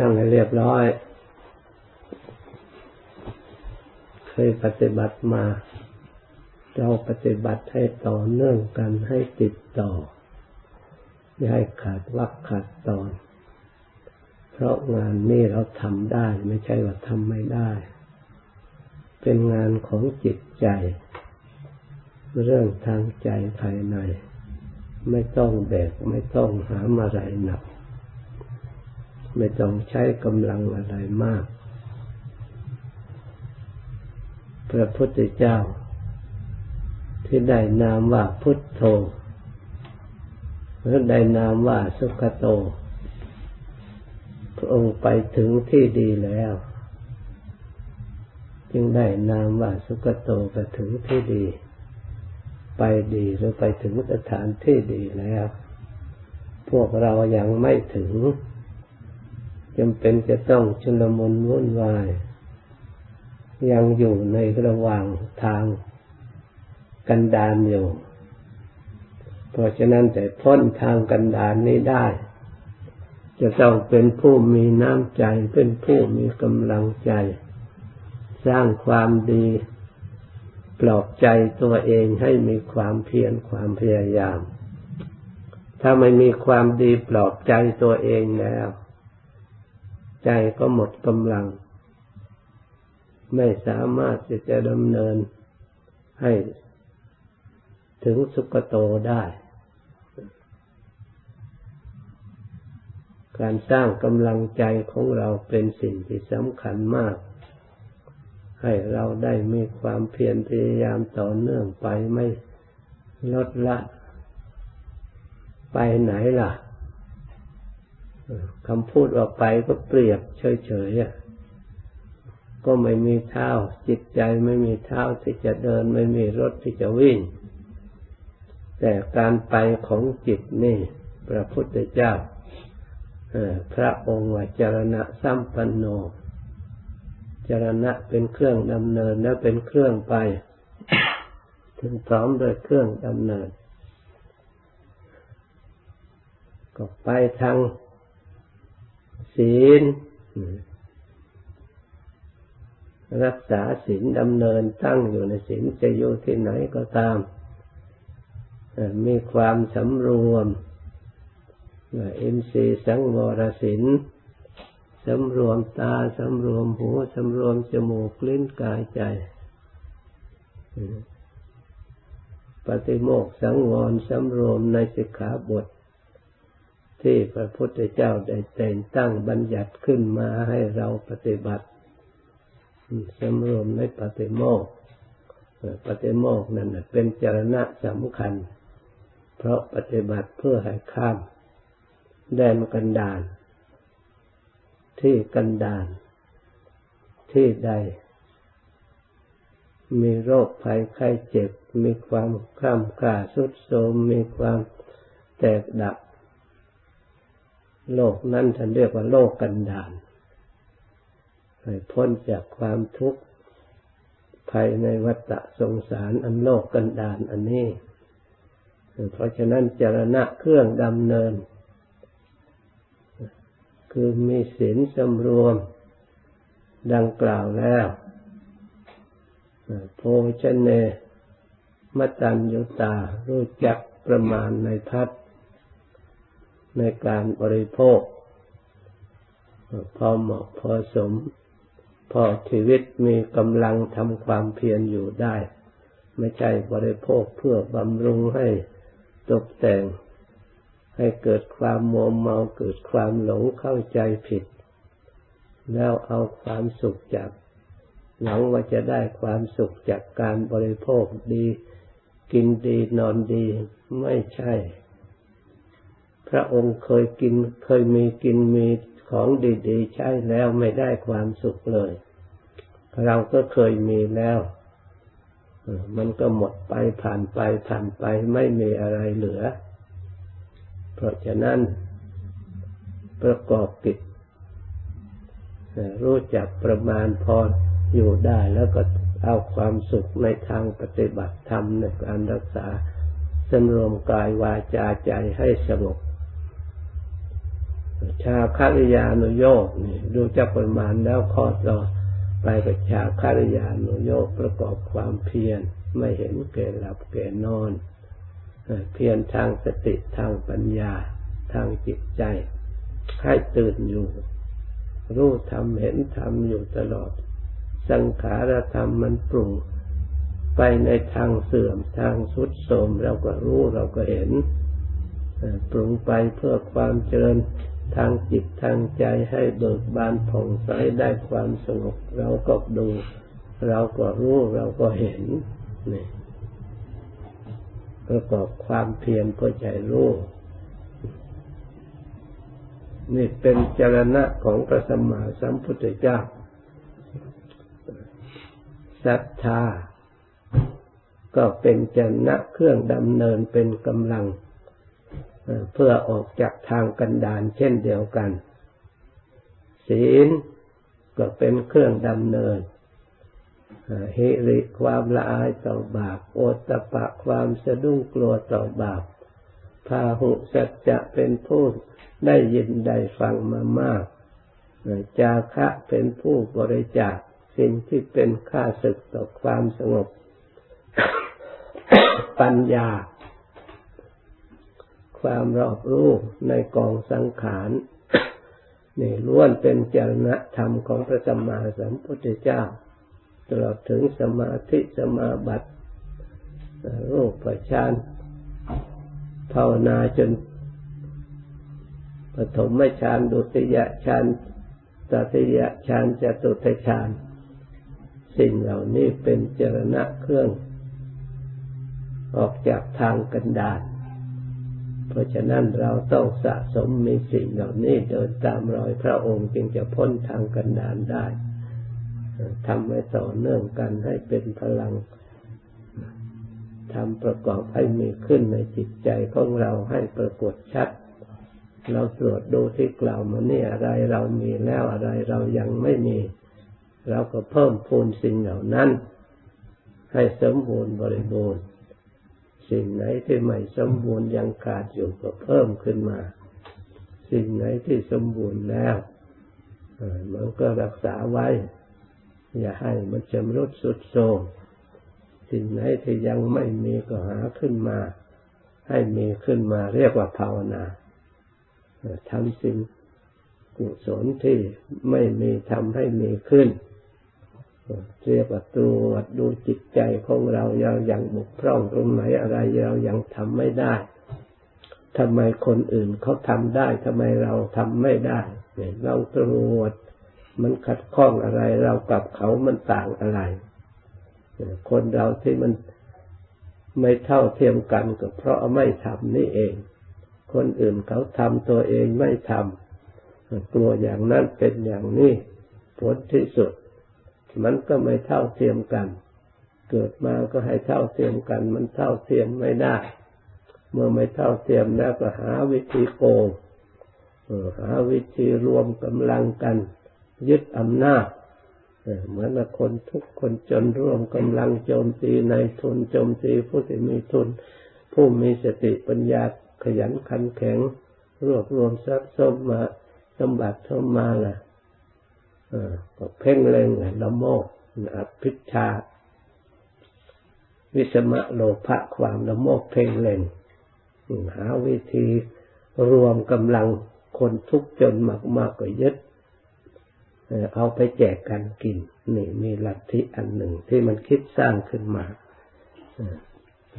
นั่งให้เรียบร้อย เคยปฏิบัติมา เราปฏิบัติให้ต่อเนื่องกันให้ติดต่อ อย่าให้ขาดวักขาดตอน เพราะงานนี้เราทำได้ ไม่ใช่ว่าทำไม่ได้ เป็นงานของจิตใจ เรื่องทางใจภายใน ไม่ต้องแบก ไม่ต้องหาอะไรหนัก ไม่ต้องใช้กำลังอะไรมาก พระพุทธเจ้า ที่ได้นามว่าพุทโธหรือได้นามว่าสุขโต พระองค์ไปถึงที่ดีแล้ว จึงได้นามว่าสุขโตไปถึงที่ดี ไปดีหรือไปถึงสถานที่ดีแล้ว พวกเรายังไม่ถึง จำเป็นจะต้องชุลมุนวุ่นวาย ยังอยู่ในระหว่างทางกันดานอยู่ เพราะฉะนั้นแต่พ้นทางกันดานนี้ได้ จะต้องเป็นผู้มีน้ำใจ เป็นผู้มีกำลังใจ สร้างความดีปลอบใจตัวเองให้มีความเพียรความพยายาม ถ้าไม่มีความดีปลอบใจตัวเองแล้ว ใจก็หมดกำลัง ไม่สามารถจะจะดำเนินให้ถึงสุคโตได้ การสร้างกำลังใจของเราเป็นสิ่งที่สำคัญมาก ให้เราได้มีความเพียรพยายามต่อเนื่องไปไม่ลดละ ไปไหนล่ะ คำพูดออกไปก็เปรียบเฉยๆก็ไม่มีเท้าจิตใจไม่มีเท้าที่จะเดิน ไม่มีรถที่จะวิ่ง แต่การไปของจิตนี่ พระพุทธเจ้าพระองค์ว่าจรณะสัมปันโน จรณะเป็นเครื่องดำเนินและเป็นเครื่องไป ถึงพร้อมโดยเครื่องดำเนิน ก็ไปทาง ศีลรักษาศีลดำเนินตั้งอยู่ในศีลจะอยู่ที่ไหนก็ตาม มีความสำรวมเอินทรีสังวรศีลสำรวมตาสำรวมหูสำรวมจมูกลิ้นกายใจ ปฏิโมกสังวรสำรวมในสิกขาบท ที่พระพุทธเจ้าได้แต่งตั้งบัญญัติขึ้นมาให้เราปฏิบัติสำรวมในปฏิโมกปฏิโมกนั่นเป็นจรณะสำคัญ เพราะปฏิบัติเพื่อให้ข้าม แดนกันดาน ที่กันดาน ที่ใด มีโรคภัยไข้เจ็บ มีความคล่ำกล้าสุดโทมมีความแตกดับ โลกนั้นท่านเรียกว่าโลกกันดานให้พ้นจากความทุกข์ภายในวัฏสงสารอันโลกกันดานอันนี้ เพราะฉะนั้นจรณะเครื่องดำเนิน คือมีศีลสำรวมดังกล่าวแล้วโพชเนมตัญญุตารู้จักประมาณในพัด ในการบริโภค พอเหมาะพอสม พอชีวิตมีกำลังทำความเพียรอยู่ได้ ไม่ใช่บริโภคเพื่อบำรุงให้ตกแต่ง ให้เกิดความมัวเมาเกิดความหลงเข้าใจผิด แล้วเอาความสุขจากหลังว่าจะได้ความสุขจากการบริโภคดี กินดีนอนดีไม่ใช่ พระองค์เคยกินเคยมีกินมีของดีๆ ใช้แล้วไม่ได้ความสุขเลย เราก็เคยมีแล้ว มันก็หมดไปผ่านไปผ่านไปไม่มีอะไรเหลือ เพราะฉะนั้น ประกอบกิจรู้จักประมาณพออยู่ได้แล้วก็เอาความสุขในทางปฏิบัติธรรมในการรักษาสำรวมกายวาจาใจให้สงบ ชาคาริยานุโยกนี่ดูจากประมาณแล้วข้อต่อไปกับชาคาริยานุโยกประกอบความเพียรไม่เห็นเก่หลับเก่นอน เพียรทางสติทางปัญญาทางจิตใจให้ตื่นอยู่ รู้ทำเห็นทำอยู่ตลอด สังขารธรรมมันปรุงไปในทางเสื่อมทางสุดโทมเราก็รู้เราก็เห็นปรุงไปเพื่อความเจริญ ทางจิตทางใจให้เบิกบานผ่องใสได้ความสงบเราก็ดู เราก็รู้เราก็เห็นนี่ประกอบความเพียรก็ใจรู้นี่เป็นจรณะของพระสัมมาสัมพุทธเจ้าศรัทธา ก็เป็นจรณะเครื่องดำเนินเป็นกำลัง เพื่อออกจากทางกันดานเช่นเดียวกัน ศีลก็เป็นเครื่องดำเนินเฮริความละอายต่อบาปโอตปะความสะดุ้งกลัวต่อบาปพาหุสัจจะเป็นผู้ได้ยินได้ฟังมามาก จาคะเป็นผู้บริจาคสิ่งที่เป็นค่าศึกต่อความสงบ ปัญญา ความรอบรู้ในกองสังขารนี่ล้วนเป็นจรณธรรมของพระสัมมาสัมพุทธเจ้า ตลอดถึงสมาธิสมาบัติรูปฌานภาวนาจนปฐมฌานดุติยฌานตติยฌานจตุตฌานสิ่งเหล่านี้เป็นเจรณะเครื่อง ออกจากทางกันดาน เพราะฉะนั้นเราต้องสะสมมีสิ่งเหล่านี้เดินตามรอยพระองค์จึงจะพ้นทางกันดานได้ทำให้ต่อเนื่องกันให้เป็นพลังทำประกอบให้มีขึ้นในจิตใจของเราให้ปรากฏชัด เราตรวจดูที่กล่าวมาเนี่ยอะไรเรามีแล้วอะไรเรายังไม่มี เราก็เพิ่มพูนสิ่งเหล่านั้น ให้สมบูรณ์บริบูรณ์ สิ่งไหนที่ไม่สมบูรณ์ยังขาดอยู่ก็เพิ่มขึ้นมา สิ่งไหนที่สมบูรณ์แล้วมันก็รักษาไว้ อย่าให้มันชำรุดสุดโทรมสิ่งไหนที่ยังไม่มีก็หาขึ้นมา ให้มีขึ้นมาเรียกว่าภาวนาทำสิ่งกุศลที่ไม่มีทำให้มีขึ้น เรียกว่าตรวจดูจิตใจของเราเรายังบกพร่องตรงไหนอะไรเรายังทำไม่ได้ทำไมคนอื่นเขาทำได้ทำไมเราทำไม่ได้เนี่ยเราตรวจมันขัดข้องอะไร เรากับเขามันต่างอะไร คนเราที่มันไม่เท่าเทียมกันก็เพราะไม่ทำนี่เอง คนอื่นเขาทำตัวเองไม่ทำตัวอย่างนั้นเป็นอย่างนี้ผลที่สุด มันก็ไม่เท่าเทียมกัน เกิดมาก็ให้เท่าเทียมกัน มันเท่าเทียมไม่ได้ เมื่อไม่เท่าเทียมแล้วก็หาวิธีโกงหาวิธีรวมกำลังกัน ยึดอำนาจเหมือนคนทุกคนจนร่วมกำลังโจมตีในทุนโจมตีผู้ที่มีทุน ผู้มีสติปัญญาขยันขันแข็ง รวบรวมทรัพย์สมมาสมบัติเข้ามาแหละ ก็เพ่งเล็งละโมกอภิชา วิสมะโลภะความละโมกเพ่งเล็งหาวิธีรวมกำลังคนทุกจนมากๆกก็ยึดเอาไปแจกกันกิน นี่มีลัทธิอันหนึ่งที่มันคิดสร้างขึ้นมา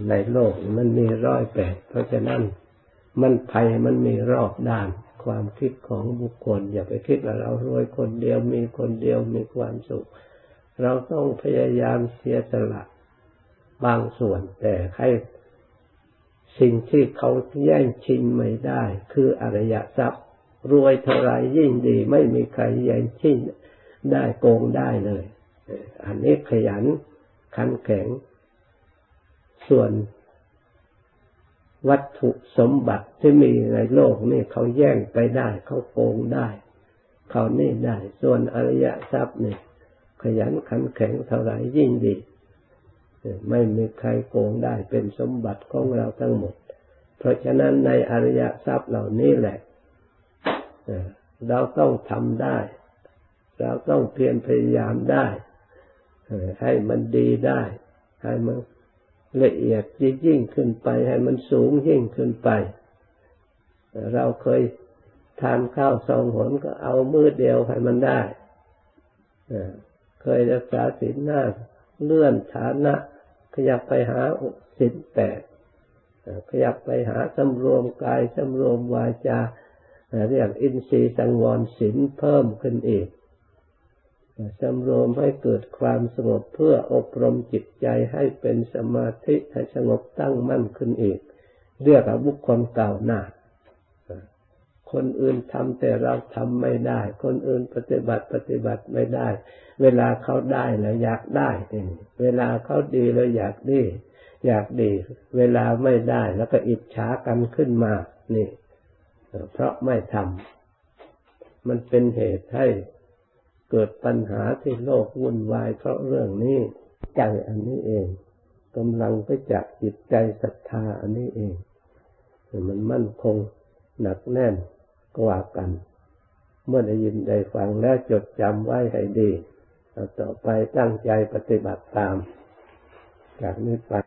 ในโลกมันมีร้อยแปดเพราะฉะนั้นมันภัยมันมีรอบด้าน ความคิดของบุคคล อย่าไปคิดว่าเรารวยคนเดียวมีคนเดียวมีความสุข เราต้องพยายามเสียสละบางส่วนแต่ให้สิ่งที่เขาแย่งชิงไม่ได้ คืออริยทรัพย์ รวยเท่าไรยิ่งดี ไม่มีใครแย่งชิงได้โกงได้เลย อันนี้ขยันขันแข็ง ส่วน วัตถุสมบัติที่มีในโลกนี่เขาแย่งไปได้ เขาโกงได้ เขานี่ได้ ส่วนอริยทรัพย์นี่ขยันขันแข็งเท่าไหร่ยิ่งดีไม่มีใครโกงได้เป็นสมบัติของเราทั้งหมด เพราะฉะนั้นในอริยทรัพย์เหล่านี้แหละเราต้องทำได้ เราต้องเพียรพยายามได้ให้มันดีได้ ให้มัน ละเอียดยิ่งขึ้นไป ให้มันสูงยิ่งขึ้นไป เราเคยทานข้าวสองหนก็เอามือเดียวให้มันได้ เคยรักษาศีลหน้าเลื่อนฐานะ ขยับไปหาศีลแปดขยับไปหาสำรวมกายสำรวมวาจาเรียกอินทรีย์สังวรศีลเพิ่มขึ้นอีก สำรวมให้เกิดความสงบเพื่ออบรมจิตใจให้เป็นสมาธิให้สงบตั้งมั่นขึ้นอีก เรียกว่าบุคคลเก่าหน้าคนอื่นทำแต่เราทำไม่ได้ คนอื่นปฏิบัติปฏิบัติไม่ได้ เวลาเขาได้แล้วอยากได้เวลาเขาดีแล้วอยากดี อยากดี เวลาไม่ได้แล้วก็อิจฉากันขึ้นมานี่เพราะไม่ทำมันเป็นเหตุให้ เกิดปัญหาที่โลกวุ่นวายเพราะเรื่องนี้ใจอันนี้เองกำลังไปจากจิตใจศรัทธาอันนี้เองมันมั่นคงหนักแน่นกว่ากัน เมื่อได้ยินได้ฟังแล้วจดจำไว้ให้ดี ต่อไปตั้งใจปฏิบัติตาม จากนี้ไป